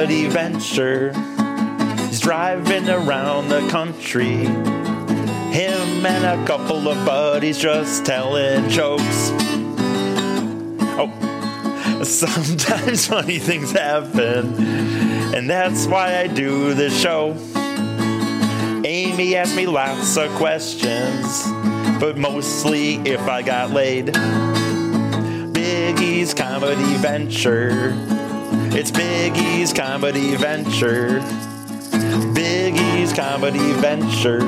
comedy venture. He's driving around the country. Him and a couple of buddies just telling jokes. Oh, sometimes funny things happen, and that's why I do this show. Amy asked me lots of questions, but mostly if I got laid. Biggie's comedy venture. It's Biggie's comedy venture. Biggie's comedy venture.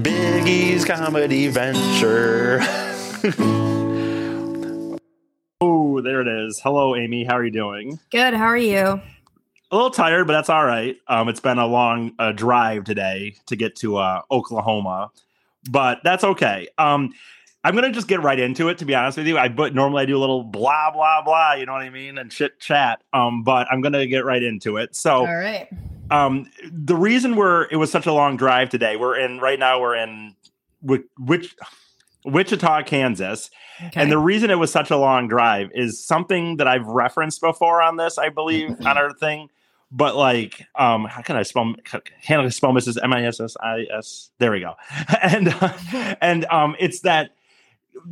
Biggie's comedy venture. Oh, there it is. Hello, Amy. How are you doing? Good. How are you? A little tired, but that's all right. Um, it's been a long uh, drive today to get to uh, Oklahoma, but that's okay. Um, I'm gonna just get right into it. To be honest with you, I but normally I do a little blah blah blah. You know what I mean, and chit chat. Um, but I'm gonna get right into it. So, All right. um, the reason we're it was such a long drive today. We're in right now. We're in which, which Wichita, Kansas. Okay. And the reason it was such a long drive is something that I've referenced before on this, I believe, on our thing. But like, um, how can I spell? Can I spell Mrs. M I S S I S? There we go. And uh, and um, it's that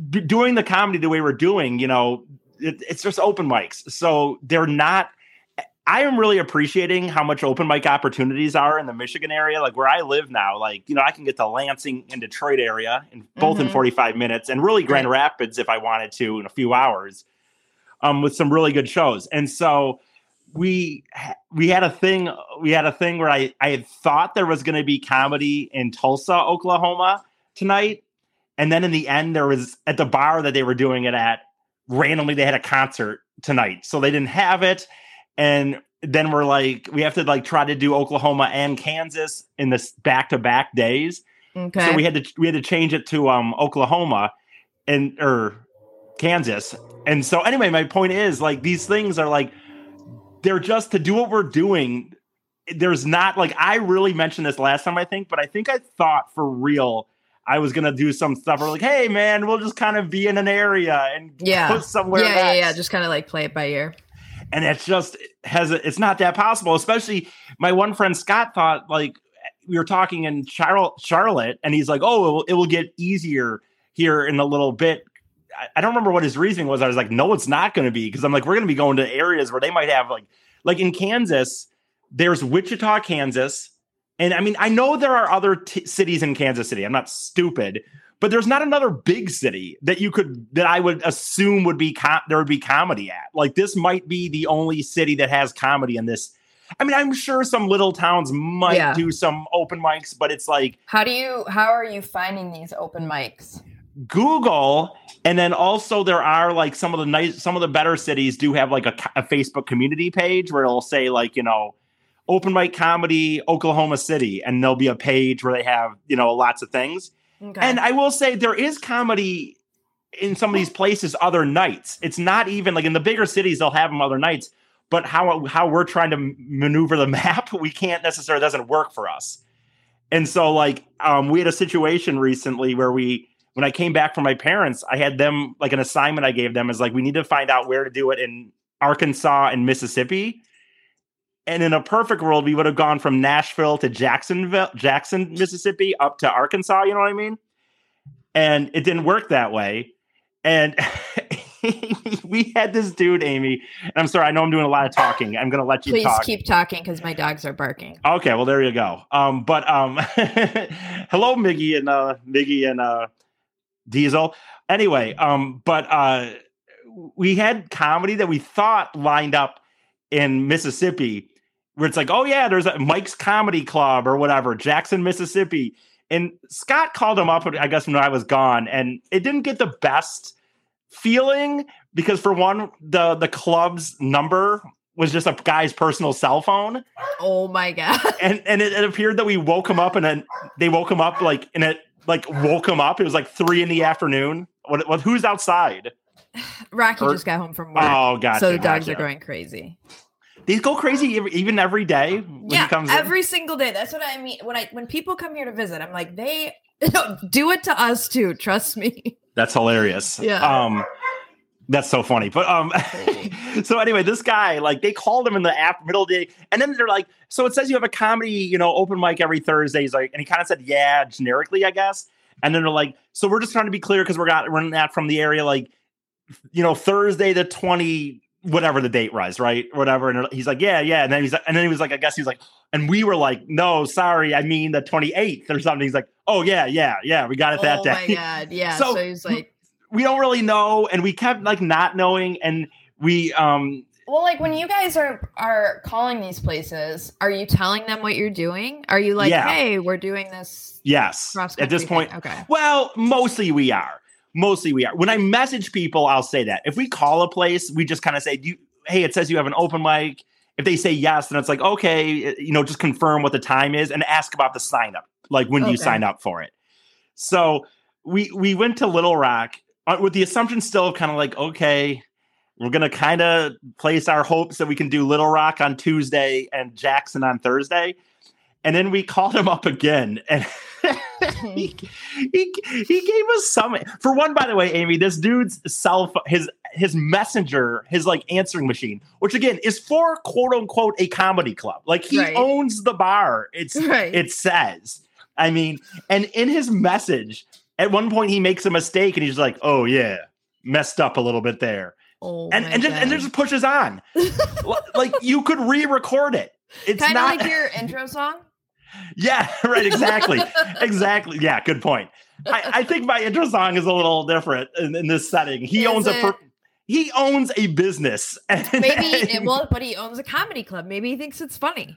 doing the comedy the way we're doing, you know, it, it's just open mics, so they're not. I am really appreciating how much open mic opportunities are in the Michigan area, like where I live now. Like, you know, I can get to Lansing and Detroit area, in both in Mhm. 45 minutes, and really Grand Rapids if I wanted to in a few hours, um, with some really good shows. And so we we had a thing we had a thing where I I had thought there was going to be comedy in Tulsa, Oklahoma tonight, and then in the end there was at the bar that they were doing it at randomly they had a concert tonight, so they didn't have it, and then we're like we have to like try to do Oklahoma and Kansas in this back to back days. okay. So we had to we had to change it to um Oklahoma and or Kansas. And so anyway, my point is like these things are like they're just to do what we're doing. There's not like I really mentioned this last time I think, but I think I thought for real I was gonna do some stuff where like, hey man, we'll just kind of be in an area and yeah. put somewhere. yeah, yeah, yeah. Just kind of like play it by ear. and it's just has it's not that possible especially my one friend scott thought like we were talking in Charlotte, Charlotte and he's like oh it will, it will get easier here in a little bit I, I don't remember what his reasoning was i was like no it's not going to be because i'm like we're going to be going to areas where they might have like like in kansas there's wichita kansas and i mean i know there are other t- cities in kansas city i'm not stupid but there's not another big city that you could that I would assume would be com- there would be comedy at. Like this might be the only city that has comedy in this. I mean, I'm sure some little towns might Yeah. do some open mics, but it's like How do you? How are you finding these open mics? Google, and then also there are like some of the nice, some of the better cities do have like a, a Facebook community page where it'll say like you know open mic comedy Oklahoma City, and there'll be a page where they have you know lots of things. Okay. And I will say there is comedy in some of these places other nights. It's not even like in the bigger cities they'll have them other nights, but how how we're trying to maneuver the map, we can't necessarily doesn't work for us. And so like um we had a situation recently where we when I came back from my parents, I had them like an assignment I gave them is like we need to find out where to do it in Arkansas and Mississippi. And in a perfect world, we would have gone from Nashville to Jacksonville, Jackson, Mississippi, up to Arkansas. You know what I mean? And it didn't work that way. And we had this dude, Amy. And I'm sorry, I know I'm doing a lot of talking. I'm going to let you Please talk. keep talking because my dogs are barking. Okay, well there you go. Um, but um, hello, Miggy and uh, Miggy and uh, Diesel. Anyway, um, but uh, we had comedy that we thought lined up in Mississippi, where it's like, oh yeah, there's a Mike's Comedy Club or whatever, Jackson, Mississippi. And Scott called him up, I guess, when I was gone, and it didn't get the best feeling because, for one, the the club's number was just a guy's personal cell phone Oh my god. and and it, it appeared that we woke him up and then they woke him up like and it like woke him up. It was like three in the afternoon. What? what who's outside? Rocky Or- just got home from work. Oh, gotcha. so the dogs gotcha. are going crazy. These go crazy ev- even every day when yeah, he comes in. every single day. That's what I mean. When I when people come here to visit, I'm like, they do it to us too. Trust me. That's hilarious. Yeah. Um, That's so funny. But um so anyway, this guy, like they called him in the app middle of the day, and then they're like, so it says you have a comedy, you know, open mic every Thursday. He's like, and he kind of said, yeah, generically, I guess. And then they're like, so we're just trying to be clear because we're got we're not from the area, like, you know, Thursday the 20, whatever the date was, right? Whatever. And he's like, yeah, yeah. And then he's like, and then he was like, I guess he's like, and we were like, no, sorry, I mean the 28th or something. He's like, oh yeah, yeah, yeah, we got it that oh day. my god, yeah. So- So, he's like, we don't really know, and we kept like not knowing, and we um well, like when you guys are are calling these places, are you telling them what you're doing? Are you like, Yeah. hey, we're doing this yes at this point Okay. Well, mostly we are. Mostly we are. When I message people, I'll say that. If we call a place, we just kind of say, Do you, "Hey, it says you have an open mic." If they say yes, then it's like, okay, eh, you know, just confirm what the time is and ask about the sign up. Like when do you sign up for it? So we we went to Little Rock uh, with the assumption still of kind of like, okay, we're gonna kind of place our hopes that we can do Little Rock on Tuesday and Jackson on Thursday. And then we called him up again, and he, he he gave us some. For one, by the way, Amy, this dude's cell phone, his his messenger, his like answering machine, which again is for quote unquote a comedy club. Like he Right. owns the bar. It's Right. it says. I mean, and in his message, at one point he makes a mistake, and he's like, "Oh yeah, messed up a little bit there," oh and and just and just pushes on. Like you could re-record it. It's kind of not. like your intro song. Yeah, right. Exactly. exactly. Yeah, good point. I, I think my intro song is a little different in, in this setting. He Is owns a per- he owns a business. And, Maybe it will, but he owns a comedy club. Maybe he thinks it's funny.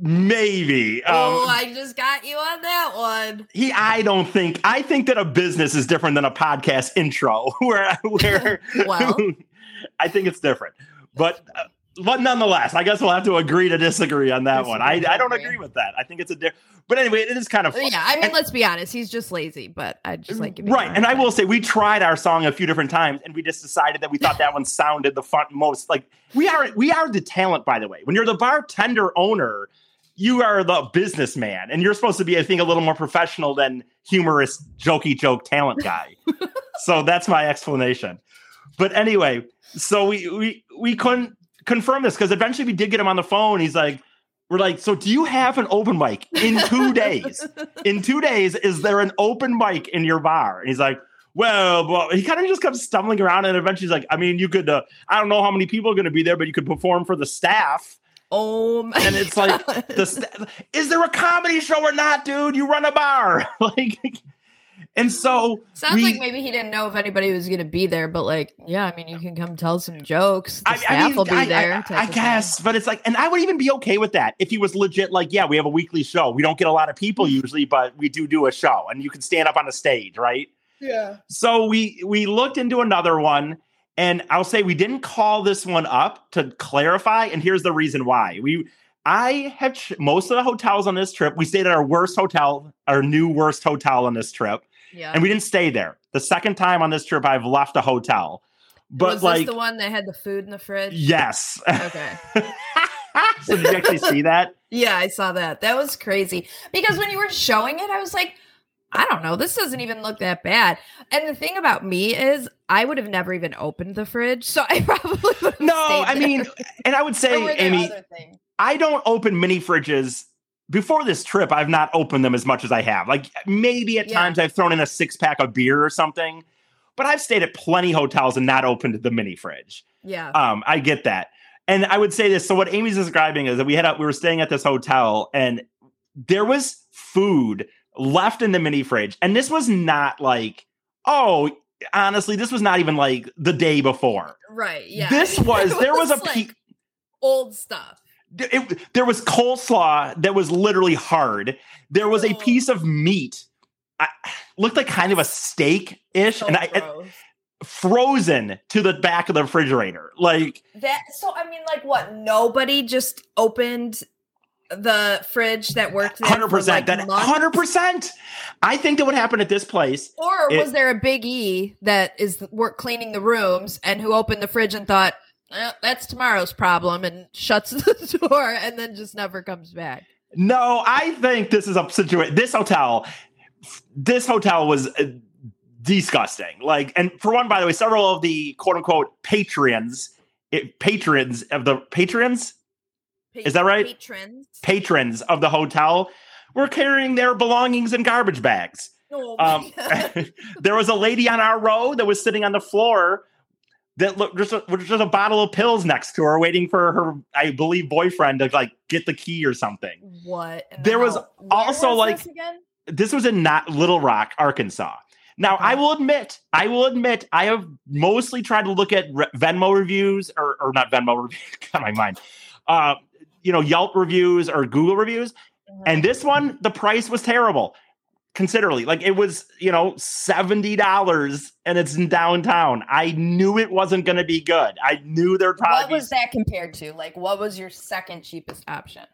maybe. Um, oh, I just got you on that one. he I don't think I think that a business is different than a podcast intro where where Well. I think it's different. But uh, but nonetheless, I guess we'll have to agree to disagree on that one. I, I don't agree. with that. I think it's a different. But anyway, it is kind of fun. Yeah, I mean, And- let's be honest. He's just lazy, but I just like right and i will say we tried our song a few different times and we just decided that we thought that one sounded the fun most like we are we are the talent by the way when you're the bartender owner you are the businessman and you're supposed to be i think a little more professional than humorous jokey joke talent guy so that's my explanation but anyway so we we we couldn't confirm this because eventually we did get him on the phone he's like we're like so do you have an open mic in two days in two days, is there an open mic in your bar? And he's like, well, well, he kind of just kept stumbling around, and eventually he's like, I mean, you could, uh, I don't know how many people are going to be there, but you could perform for the staff. Oh my And it's like, the sta- is there a comedy show or not, dude? You run a bar, like, and so Sounds we- like maybe he didn't know if anybody was going to be there, but like, yeah, I mean, you can come tell some jokes. The I, staff I mean, will be I, there. I- type I of thing. guess, but it's like, and I would even be okay with that if he was legit. Like, yeah, we have a weekly show. We don't get a lot of people mm-hmm. usually, but we do do a show, and you can stand up on the stage, right? Yeah. So we we looked into another one, and I'll say we didn't call this one up to clarify. And here's the reason why. We I have ch- most of the hotels on this trip. We stayed at our worst hotel, our new worst hotel on this trip, Yeah. and we didn't stay there. The second time on this trip, I've left a hotel, but was like this the one that had the food in the fridge? yes. Okay. so did you actually see that? Yeah, I saw that. That was crazy. Because when you were showing it, I was like, I don't know. This doesn't even look that bad. And the thing about me is, I would have never even opened the fridge, so I probably would have No, I mean, and I would say, Amy. I don't open mini fridges. Before this trip, I've not opened them as much as I have. Like maybe at Yeah. times I've thrown in a six pack of beer or something, but I've stayed at plenty hotels and not opened the mini fridge. Yeah. Um, I get that. And I would say this. So what Amy's describing is that we had a, we were staying at this hotel and there was food left in the mini fridge. And this was not like, oh, honestly, this was not even like the day before. right. Yeah. This was It there was a like pe- old stuff. It, there was coleslaw that was literally hard. There was a Oh. piece of meat, I, looked like kind of a steak ish, So and I, gross. frozen to the back of the refrigerator. Like, That so I mean, like what? Nobody just opened the fridge that worked there 100% like, That months? hundred percent. I think that would happen at this place. Or It- was there a big E that is work cleaning the rooms and who opened the fridge and thought "Eh, that's tomorrow's problem and shuts the door and then just never comes back? No, I think this is a situation. This hotel, this hotel was uh, disgusting. Like, and for one, by the way, several of the quote unquote patrons, it, patrons of the patrons, Is that right? Patrons. patrons of the hotel were carrying their belongings in garbage bags. Oh Um, there was a lady on our row that was sitting on the floor that look just a, just a bottle of pills next to her, waiting for her, I believe, boyfriend to like get the key or something. what? the there was hell? Also, was like- this? This was in not Little Rock, Arkansas. Now, Okay. I will admit, I will admit, I have mostly tried to look at re- Venmo reviews or, or not Venmo reviews, got my mind, uh, you know, Yelp reviews or Google reviews. Mhm. And this one, the price was terrible, considerably. Like it was, you know, seventy dollars, and it's in downtown. I knew it wasn't going to be good. I knew there'd what probably was that compared to? Like, what was your second cheapest option?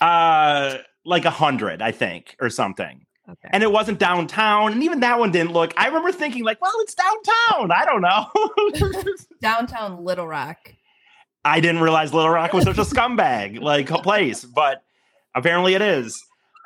uh, like a hundred, I think, or something. Okay. And it wasn't downtown, and even that one didn't look. I remember thinking, like, well, it's downtown. I don't know. Downtown Little Rock. I didn't realize Little Rock was such a scumbag like place, but apparently it is.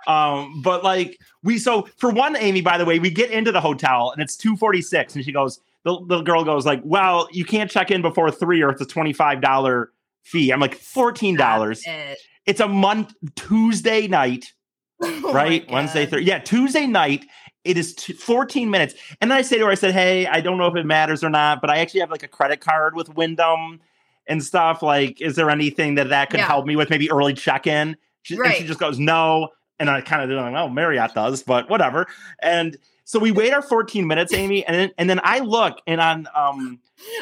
Um, but like we so for one, Amy, by the way, we get into the hotel and it's 246, and she goes, the, the girl goes, like, well, you can't check in before three or it's a $25 fee. I'm like, $14. It. It's a month Tuesday night, Oh right? Wednesday. Thursday. Yeah, Tuesday night. It is t- 14 minutes. And then I say to her, I said, Hey, I don't know if it matters or not, but I actually have like a credit card with Wyndham and stuff. Like, is there anything that that could Yeah. help me with? Maybe early check in? She, And she just goes, No. And I kind of did like, well, Marriott does, but whatever. And so we wait our 14 minutes, Amy, and then, and then I look and on um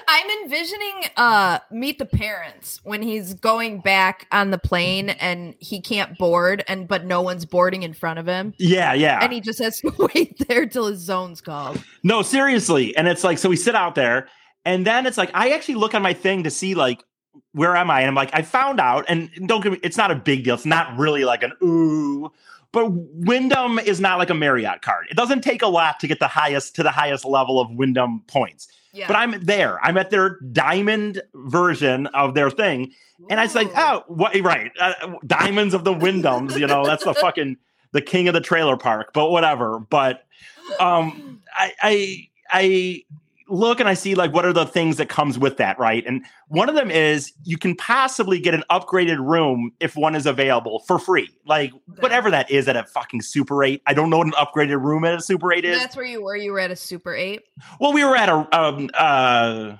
I'm envisioning uh meet the parents when he's going back on the plane and he can't board and but no one's boarding in front of him yeah, yeah. and he just has to wait there till his zone's called. No, seriously. And it's like, so we sit out there, and then it's like, I actually look on my thing to see, like, where am I? And I'm like, I found out, and don't get me, it's not a big deal. It's not really like an ooh, but Wyndham is not like a Marriott card. It doesn't take a lot to get the highest to the highest level of Wyndham points. Yeah. But I'm there. I'm at their diamond version of their thing. And I was like, oh, what? Right, uh, diamonds of the Wyndhams. You know, that's the fucking the king of the trailer park. But whatever. But um, I, I I look and I see like what are the things that comes with that, right? And one of them is you can possibly get an upgraded room if one is available for free, like whatever that is at a fucking Super Eight. I don't know what an upgraded room at a Super Eight is. That's where you were. You were at a Super 8. well, we were at a um uh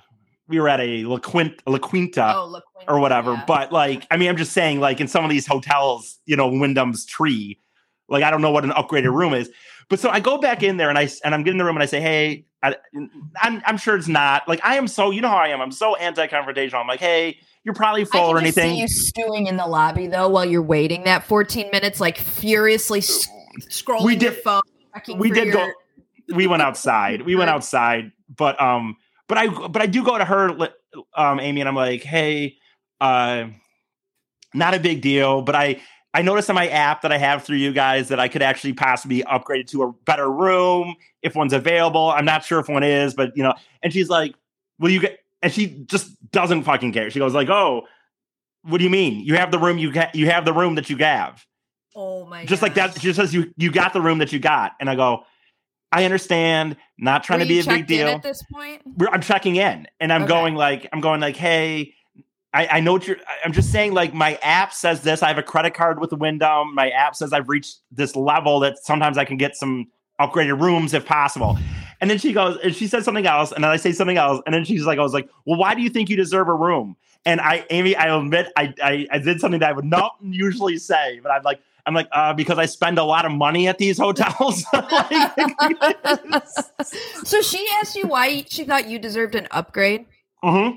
we were at a La Quinta, La Quinta oh, look. or whatever. yeah. But like, I mean, I'm just saying, like in some of these hotels, you know, Wyndham's tree, like I don't know what an upgraded room is. But so I go back in there and I and I'm getting the room and I say, hey, I, I'm I'm sure it's not. Like I am so, you know how I am. I'm so anti-confrontational. I'm like, hey, you're probably full or anything. you stewing in the lobby though while you're waiting that 14 minutes, like furiously s- scrolling We your did- phone. we did go. We went outside. We went outside, but um, but I but I do go to her, um, Amy, and I'm like, hey, uh, not a big deal, but I I noticed on my app that I have through you guys that I could actually possibly be upgraded to a better room if one's available. I'm not sure if one is, but you know, and she's like, will you get? And she just doesn't fucking care. She goes like, oh, what do you mean? You have the room you got. You have the room that you have Oh my just like that. She says you you got the room that you got, and I go, I understand. Not trying Were to be a big in deal. at this point? I'm checking in, and I'm Okay. going like I'm going like, hey, I, I know what you're. I'm just saying like my app says this. I have a credit card with Wyndham. My app says I've reached this level that sometimes I can get some upgraded rooms if possible. And then she goes, and she says something else, and then I say something else, and then she's like, I was like, well, why do you think you deserve a room? And I, Amy, I admit, I, I, I did something that I would not usually say, but I'm like, I'm like, uh, because I spend a lot of money at these hotels. So she asked you why she thought you deserved an upgrade. hmm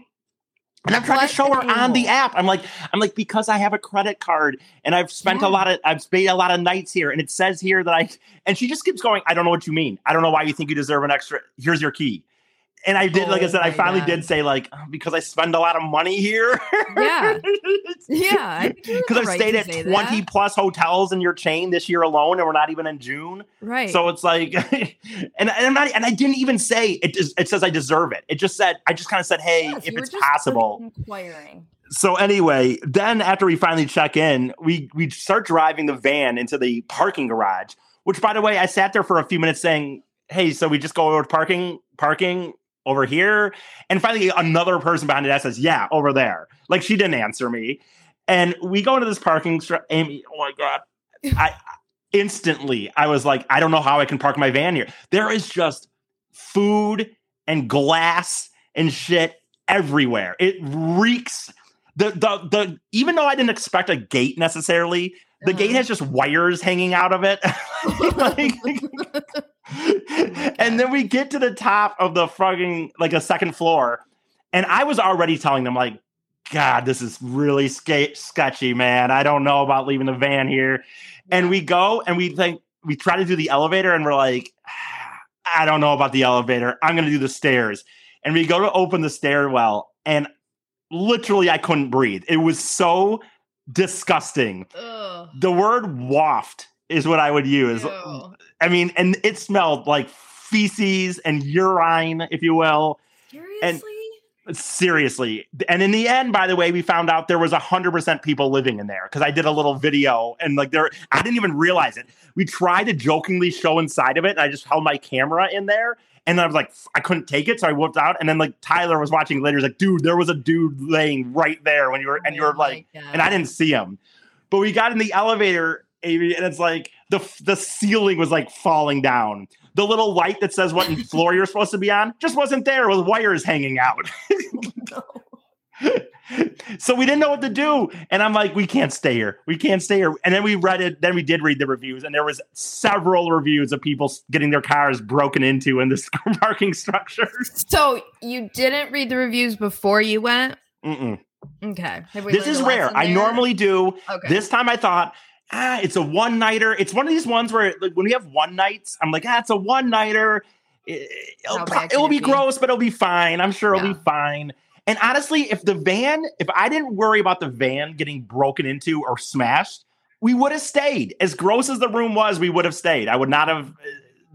And I'm trying What to show her on the app. I'm like, I'm like, because I have a credit card and I've spent Yeah. a lot of, I've spent a lot of nights here, and it says here that I, and she just keeps going. I don't know what you mean. I don't know why you think you deserve an extra. Here's your key. And I did, like I Oh said, I finally God. did say like "Oh, because I spend a lot of money here. Yeah. Yeah, I think you have Because I've right stayed at 20 that. plus hotels in your chain this year alone, and we're not even in June. Right. So it's like, and, and I'm not, and I didn't even say it. It says I deserve it. It just said I just kind of said, hey, Yes, if it's possible. inquiring. So anyway, then after we finally check in, we we start driving the van into the parking garage. Which, by the way, I sat there for a few minutes saying, hey, so we just go over to parking, parking over here. And finally, another person behind the desk says, yeah, over there. Like she didn't answer me. And we go into this parking, str- Amy, oh my God. I instantly, I was like, I don't know how I can park my van here. There is just food and glass and shit everywhere. It reeks. The, the, the, even though I didn't expect a gate necessarily, the gate Uh-huh. has just wires hanging out of it. Like- and then we get to the top of the fucking like a second floor, and I was already telling them like, God, this is really sca- sketchy, man. I don't know about leaving the van here. And we go and we think we try to do the elevator, and we're like, I don't know about the elevator. I'm gonna do the stairs. And we go to open the stairwell, and literally I couldn't breathe. It was so disgusting. Ugh. The word waft is what I would use. Ew. I mean, and it smelled like feces and urine, if you will. Seriously? Seriously. And in the end, by the way, we found out there was 100% people living in there because I did a little video and like there, I didn't even realize it. We tried to jokingly show inside of it. And I just held my camera in there and then I was like, I couldn't take it. So I whooped out. And then like Tyler was watching later. He's like, dude, there was a dude laying right there when you were, and oh you Oh were my like, and I didn't see him. But we got in the elevator, Amy, and it's like the the ceiling was like falling down. The little light that says what floor you're supposed to be on just wasn't there with wires hanging out. so we didn't know what to do. And I'm like, we can't stay here. We can't stay here. And then we read it, then we did read the reviews, and there was several reviews of people getting their cars broken into in this parking structure. So you didn't read the reviews before you went? Mm-mm. Okay. This is rare. I normally do. Okay. This time I thought, ah, it's a one nighter. It's one of these ones where like when we have one nights, I'm like, ah, it's a one nighter. It'll, pro- it'll be be? gross, but it'll be fine. I'm sure it'll Yeah. be fine. And honestly, if the van, if I didn't worry about the van getting broken into or smashed, we would have stayed. As gross as the room was, we would have stayed. I would not have uh,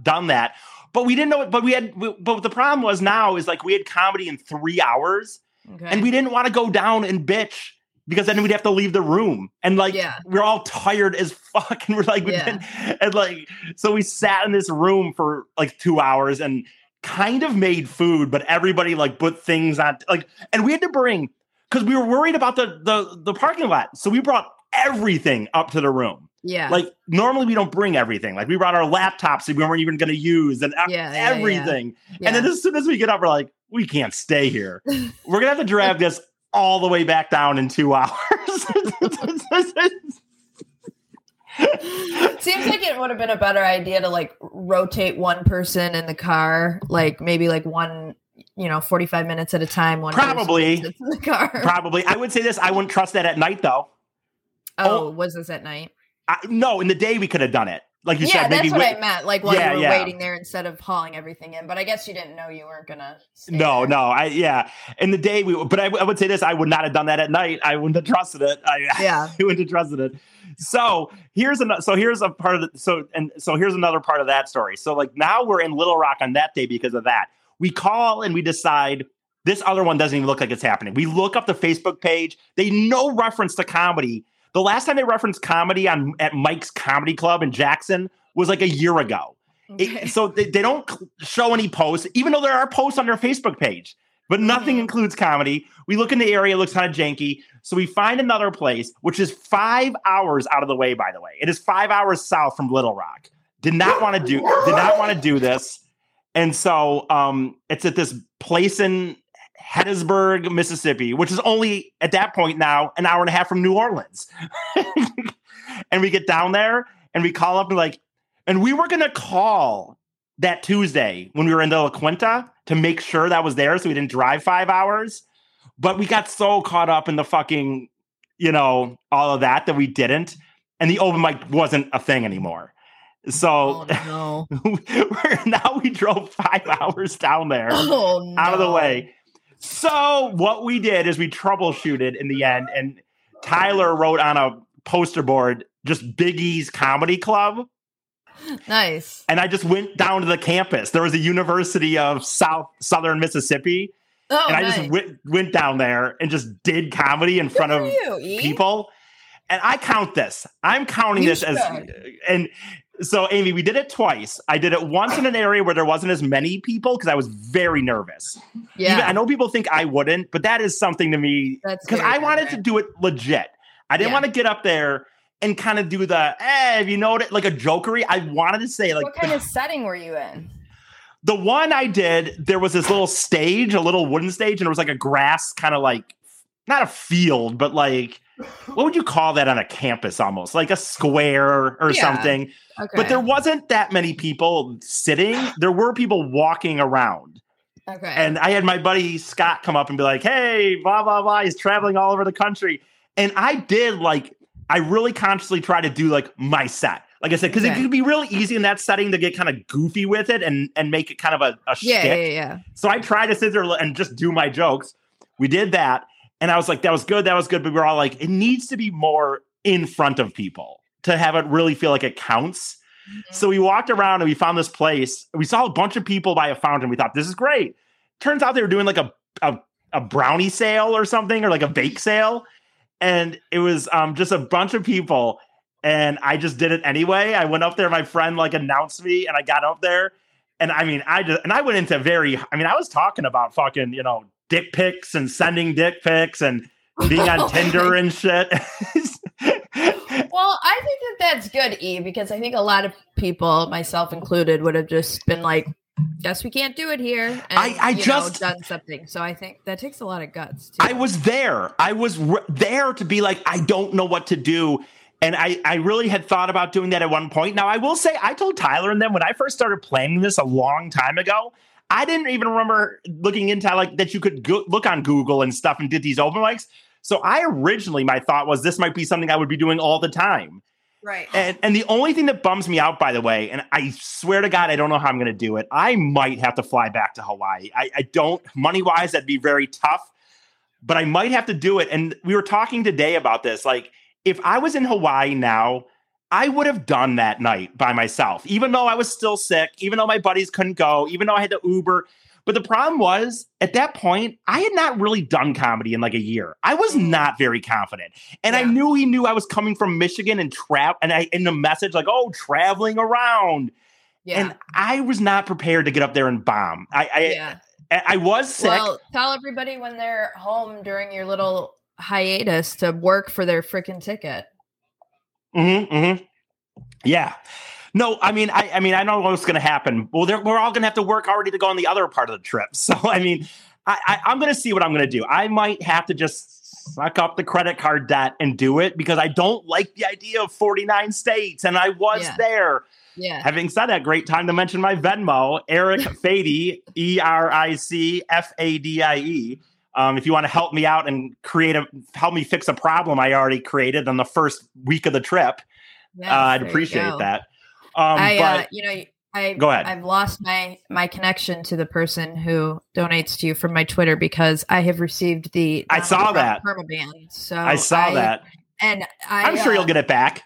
done that. But we didn't know it. But we had, but the problem was now is like we had comedy in three hours okay. and we didn't want to go down and bitch because then we'd have to leave the room and like Yeah. we're all tired as fuck and we're like Yeah. didn't- and like so we sat in this room for like two hours and kind of made food but everybody like put things on like and we had to bring because we were worried about the the the parking lot so we brought everything up to the room yeah. like normally we don't bring everything like we brought our laptops that we weren't even going to use and Yeah, everything and then as soon as we get up, we're like, we can't stay here. We're gonna have to drag this all the way back down in two hours. Seems like it would have been a better idea to like rotate one person in the car, like maybe like one, you know, 45 minutes at a time. One Probably. in the car. Probably, I would say this. I wouldn't trust that at night, though. oh, oh. was this at night? I, no, in the day we could have done it, like you yeah, said. that's what wait- I meant. Like while Yeah, you were yeah. waiting there instead of hauling everything in. But I guess you didn't know you weren't gonna. No, there. no, I yeah. In the day we, but I, I would say this: I would not have done that at night. I wouldn't have trusted it. I, Yeah. I wouldn't have trusted it. So here's another. So here's a part of the. So and so here's another part of that story. So like now we're in Little Rock on that day because of that. We call and we decide this other one doesn't even look like it's happening. We look up the Facebook page. They no reference to comedy. The last time they referenced comedy on at Mike's Comedy Club in Jackson was like a year ago. It- so they, they don't cl- show any posts, even though there are posts on their Facebook page, but nothing includes comedy. We look in the area, it looks kind of janky. So we find another place, which is five hours out of the way, by the way. It is five hours south from Little Rock. Did not want to do, did not want to do this. And so um, it's at this place in Hattiesburg, Mississippi, which is only at that point now an hour and a half from New Orleans. and we get down there and we call up and like, and we were gonna call that Tuesday when we were in the La Quinta to make sure that was there so we didn't drive five hours. But we got so caught up in the fucking, you know, all of that that we didn't. And the open mic wasn't a thing anymore. So Oh no! now we drove five hours down there Oh no! out of the way. So what we did is we troubleshooted in the end, and Tyler wrote on a poster board just Biggie's Comedy Club, Nice. and I just went down to the campus. There was a University of South Southern Mississippi, Oh, and I nice. just went went down there and just did comedy in Good front of you, people. And I count this. I'm counting You this as and So, Amy, we did it twice. I did it once in an area where there wasn't as many people because I was very nervous. Yeah. Even, I know people think I wouldn't, but that is something to me because I wanted to do it legit. I didn't Yeah. want to get up there and kind of do the, eh, you know like a jokery. I wanted to say, like, what kind of setting were you in? the one I did, there was this little stage, a little wooden stage, and there was like a grass kind of like, not a field, but like, what would you call that on a campus almost? Like a square or Yeah. something. Okay. But there wasn't that many people sitting. There were people walking around. okay. And I had my buddy Scott come up and be like, hey, blah, blah, blah. He's traveling all over the country. And I did like, I really consciously try to do like my set. Like I said, because it could be really easy in that setting to get kind of goofy with it and, and make it kind of a, a yeah, yeah, yeah. So I tried to sit there and just do my jokes. We did that. And I was like, that was good. That was good. But we were all like, it needs to be more in front of people to have it really feel like it counts. Mm-hmm. So we walked around and we found this place. We saw a bunch of people by a fountain. We thought, this is great. Turns out they were doing like a, a, a brownie sale or something or like a bake sale. And it was um, just a bunch of people. And I just did it anyway. I went up there. My friend like announced me and I got up there. And I mean, I just, and I went into very, I mean, I was talking about fucking, you know, dick pics and sending dick pics and being on Tinder and shit. Well, I think that that's good, E, because I think a lot of people, myself included, would have just been like, "Guess we can't do it here." And, I- I you know, just- done something. So I think that takes a lot of guts. Too. I was there. I was r- there to be like, I don't know what to do. And I, I really had thought about doing that at one point. Now, I will say, I told Tyler and them when I first started planning this a long time ago, I didn't even remember looking into like that you could go- look on Google and stuff and did these open mics. So I originally, my thought was this might be something I would be doing all the time. right. And, and the only thing that bums me out, by the way, and I swear to God, I don't know how I'm going to do it. I might have to fly back to Hawaii. I, I don't, money wise, that'd be very tough, but I might have to do it. And we were talking today about this. Like, if I was in Hawaii now, I would have done that night by myself, even though I was still sick, even though my buddies couldn't go, even though I had to Uber. But the problem was at that point, I had not really done comedy in like a year. I was mm. not very confident. And I knew he knew I was coming from Michigan and trap and I in the message, like, oh, traveling around. yeah. And I was not prepared to get up there and bomb. I I, yeah. I, I was sick. Well, tell everybody when they're home during your little hiatus to work for their freaking ticket. Mm-hmm, mm-hmm. Yeah. No, I mean, I, I mean, I know what's going to happen. Well, they're- we're all going to have to work already to go on the other part of the trip. So, I mean, I, I, I'm going to see what I'm going to do. I might have to just suck up the credit card debt and do it because I don't like the idea of 49 states, and I was Yeah. there. Yeah. Having said that, great time to mention my Venmo, Eric Fadie, E R I C F A D I E. Um, if you want to help me out and create a help me fix a problem I already created on the first week of the trip, Yes, uh, I'd appreciate that. Um, I, but uh, you know, I Go ahead. I've lost my my connection to the person who donates to you from my Twitter because I have received the I saw that. permaban. So I saw that. and I, I'm sure uh, you'll get it back.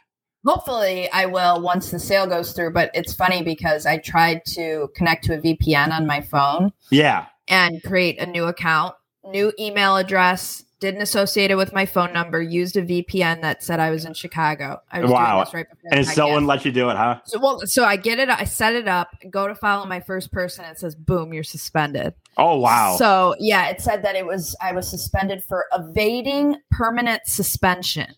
Hopefully, I will once the sale goes through. But it's funny because I tried to connect to a VPN on my phone Yeah. and create a new account, new email address. Didn't associate it with my phone number. Used a VPN that said I was in Chicago. I was Wow. doing this right before And still wouldn't let you do it, huh? So well, so I get it. I set it up. Go to follow my first person. It says, "Boom, you're suspended." Oh wow. So yeah, it said that it was I was suspended for evading permanent suspension.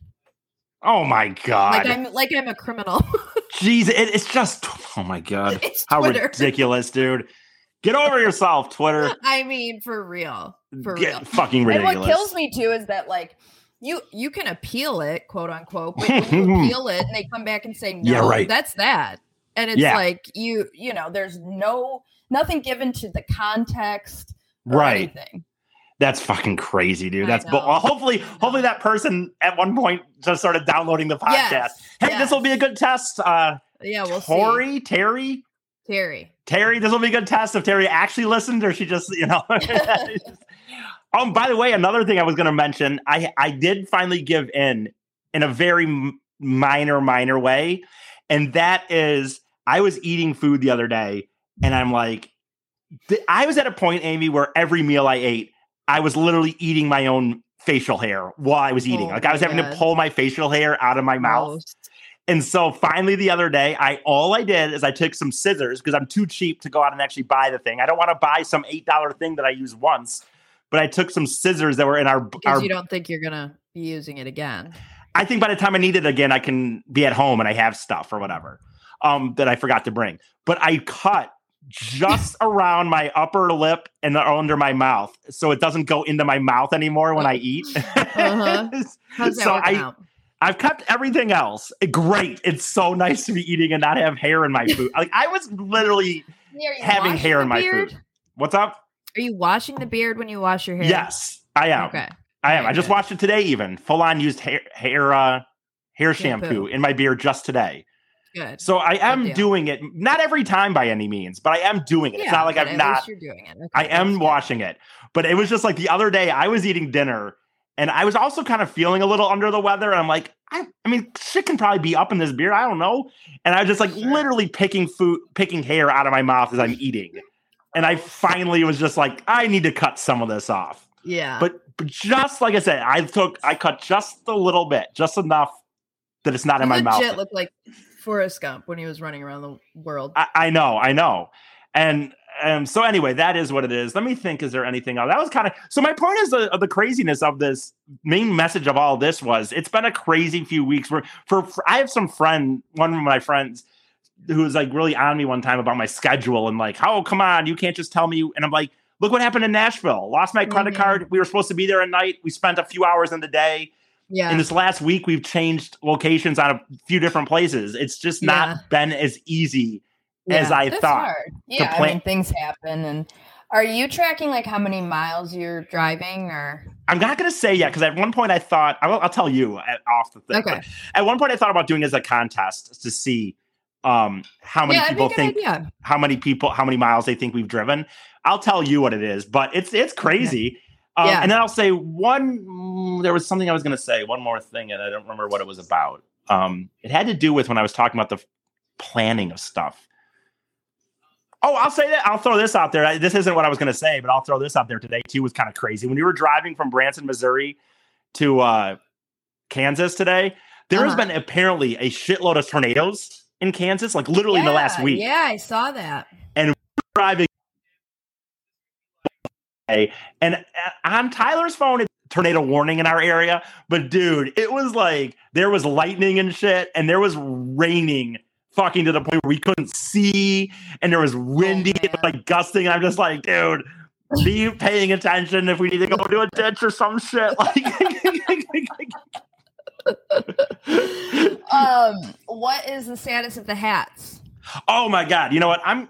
oh my god. Like I'm like I'm a criminal. Jeez, it, it's just oh my god. it's How ridiculous, dude. Get over yourself, Twitter. I mean, for real, for Get real. fucking ridiculous. And what kills me too is that like you you can appeal it, quote unquote. But you appeal it, and they come back and say, "No, Yeah, right. that's that," and it's Yeah. like you you know, there's no nothing given to the context, or Right. Anything. That's fucking crazy, dude. That's bu- hopefully, hopefully that person at one point just started downloading the podcast. Yes, Hey, yes. this will be a good test. Uh, Yeah, we'll Tori, Terry, see. Terry. Terry, this will be a good test if Terry actually listened or she just, you know. um, by the way, another thing I was going to mention, I I did finally give in in a very m- minor, minor way, and that is I was eating food the other day, and I'm like, th- I was at a point, Amy, where every meal I ate, I was literally eating my own facial hair while I was eating. Oh like I was having God. to pull my facial hair out of my mouth Gross. And so finally the other day, I all I did is I took some scissors because I'm too cheap to go out and actually buy the thing. I don't want to buy some eight dollar thing that I use once, but I took some scissors that were in our, Because our you don't think you're gonna be using it again. I think by the time I need it again, I can be at home and I have stuff or whatever um, that I forgot to bring. But I cut just around my upper lip and under my mouth, so it doesn't go into my mouth anymore when I eat. Uh-huh. How's that so I, out? I've kept everything else. Great. It's so nice to be eating and not have hair in my food. Like I was literally Yeah, are you having hair in my beard? food. What's up? Are you washing the beard when you wash your hair? Yes, I am. Okay. I am. I just good. watched it today. Even full on used hair hair uh, hair shampoo. Shampoo. in my beard just today. Good. So I am deal. doing it. Not every time by any means, but I am doing it. it's not like but I'm at not. You're doing it. Okay, I am that's good. washing it. But it was just like the other day. I was eating dinner, and I was also kind of feeling a little under the weather. And I'm like, I, I mean, shit can probably be up in this beard. I don't know. And I was just like Sure. literally picking food, picking hair out of my mouth as I'm eating. And I finally was just like, I need to cut some of this off. Yeah. But but just like I said, I took I cut just a little bit, just enough that it's not in my mouth. legit looked like Forrest Gump when he was running around the world. I, I know, I know. And um, so anyway, that is what it is. Let me think. Is there anything else? That was kind of so. My point is the the craziness of this main message of all this was it's been a crazy few weeks. Where for, for I have some friend, one of my friends, who was like really on me one time about my schedule and like, oh come on, you can't just tell me. And I'm like, look what happened in Nashville. Lost my credit Mhm. card. We were supposed to be there at night. We spent a few hours in the day. yeah. In this last week, we've changed locations on a few different places. It's just not Yeah. been as easy as I thought. hard. Yeah, I mean things happen. And are you tracking like how many miles you're driving, or I'm not going to say yet because at one point I thought I will, I'll tell you off the thing. Okay. At one point I thought about doing it as a contest to see um, how many yeah, people think, think idea. how many people how many miles they think we've driven. I'll tell you what it is, but it's it's crazy. Um, Yeah. And then I'll say one. mm, There was something I was going to say. One more thing, and I don't remember what it was about. Um, it had to do with when I was talking about the planning of stuff. Oh, I'll say that. I'll throw this out there. This isn't what I was going to say, but I'll throw this out there today too. Was kind of crazy when you were driving from Branson, Missouri, to uh, Kansas today. There has Uh-huh. been apparently a shitload of tornadoes in Kansas, like literally in the last week. Yeah, I saw that. And driving, and uh, on Tyler's phone, it's tornado warning in our area. But dude, it was like there was lightning and shit, and there was raining. Fucking to the point where we couldn't see, and there was windy, it was like gusting. I'm just like, dude, be paying attention if we need to go to a ditch or some shit. Like, um, what is the status of the hats? Oh my god! You know what? I'm.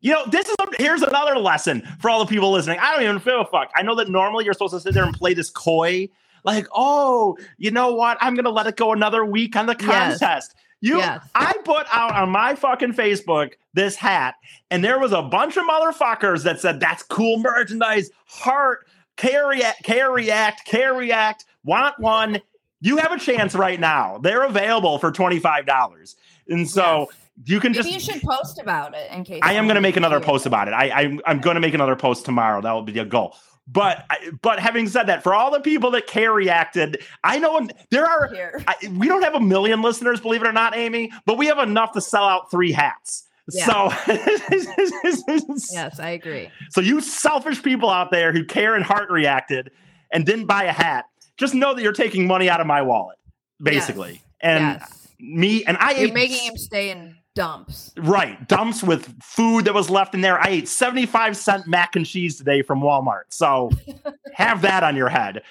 You know, this is here's another lesson for all the people listening. I don't even feel a fuck. I know that normally you're supposed to sit there and play this coy, like, oh, you know what? I'm gonna let it go another week on the Yes. You, Yes. I put out on my fucking Facebook this hat, and there was a bunch of motherfuckers that said that's cool merchandise. Heart, carry, care react, care react. Want one? You have a chance right now. They're available for twenty five dollars, and so Yes. you can Maybe just you should post about it in case. I am going to make another post about it. I, I I'm going to make another post tomorrow. That will be a goal. But but having said that, for all the people that care reacted, I know there are. I, we don't have a million listeners, believe it or not, Amy, but we have enough to sell out three hats. Yeah. So, Yes, I agree. so you selfish people out there who care and heart reacted and didn't buy a hat, just know that you're taking money out of my wallet, basically. Yes. And yes. me and I You're making him stay in dumps. Right. Dumps with food that was left in there. I ate 75 cent mac and cheese today from Walmart. So have that on your head.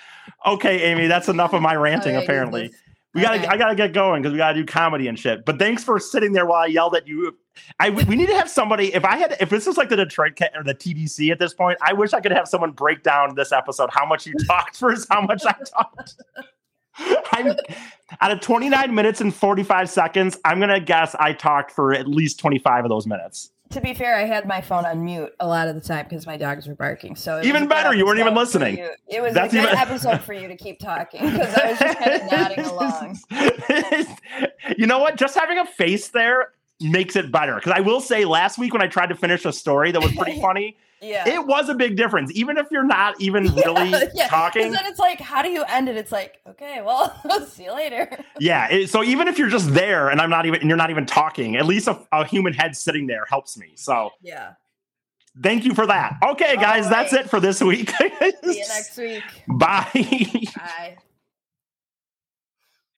Okay, Amy, that's enough of my oh, ranting, Oh, apparently. We gotta. I gotta get going because we gotta do comedy and shit. But thanks for sitting there while I yelled at you. I we need to have somebody. If I had if this was like the Detroit or the TDC at this point, I wish I could have someone break down this episode how much you talked versus how much I talked. I'm out of 29 minutes and 45 seconds, I'm gonna guess I talked for at least 25 of those minutes. To be fair, I had my phone on mute a lot of the time because my dogs were barking. So Even better, you weren't even listening. It was That's a good even- episode for you to keep talking because I was just kind of nodding along. you know what? Just having a face there makes it better. Because I will say, last week when I tried to finish a story that was pretty funny, Yeah. it was a big difference. Even if you're not even really yeah. talking, And then it's like, how do you end it? It's like, okay, well, see you later. yeah. it- so even if you're just there and I'm not even, and you're not even talking, at least a, a human head sitting there helps me. So Yeah. thank you for that. Okay, guys, All that's it for this week. See you next week. Bye. Bye.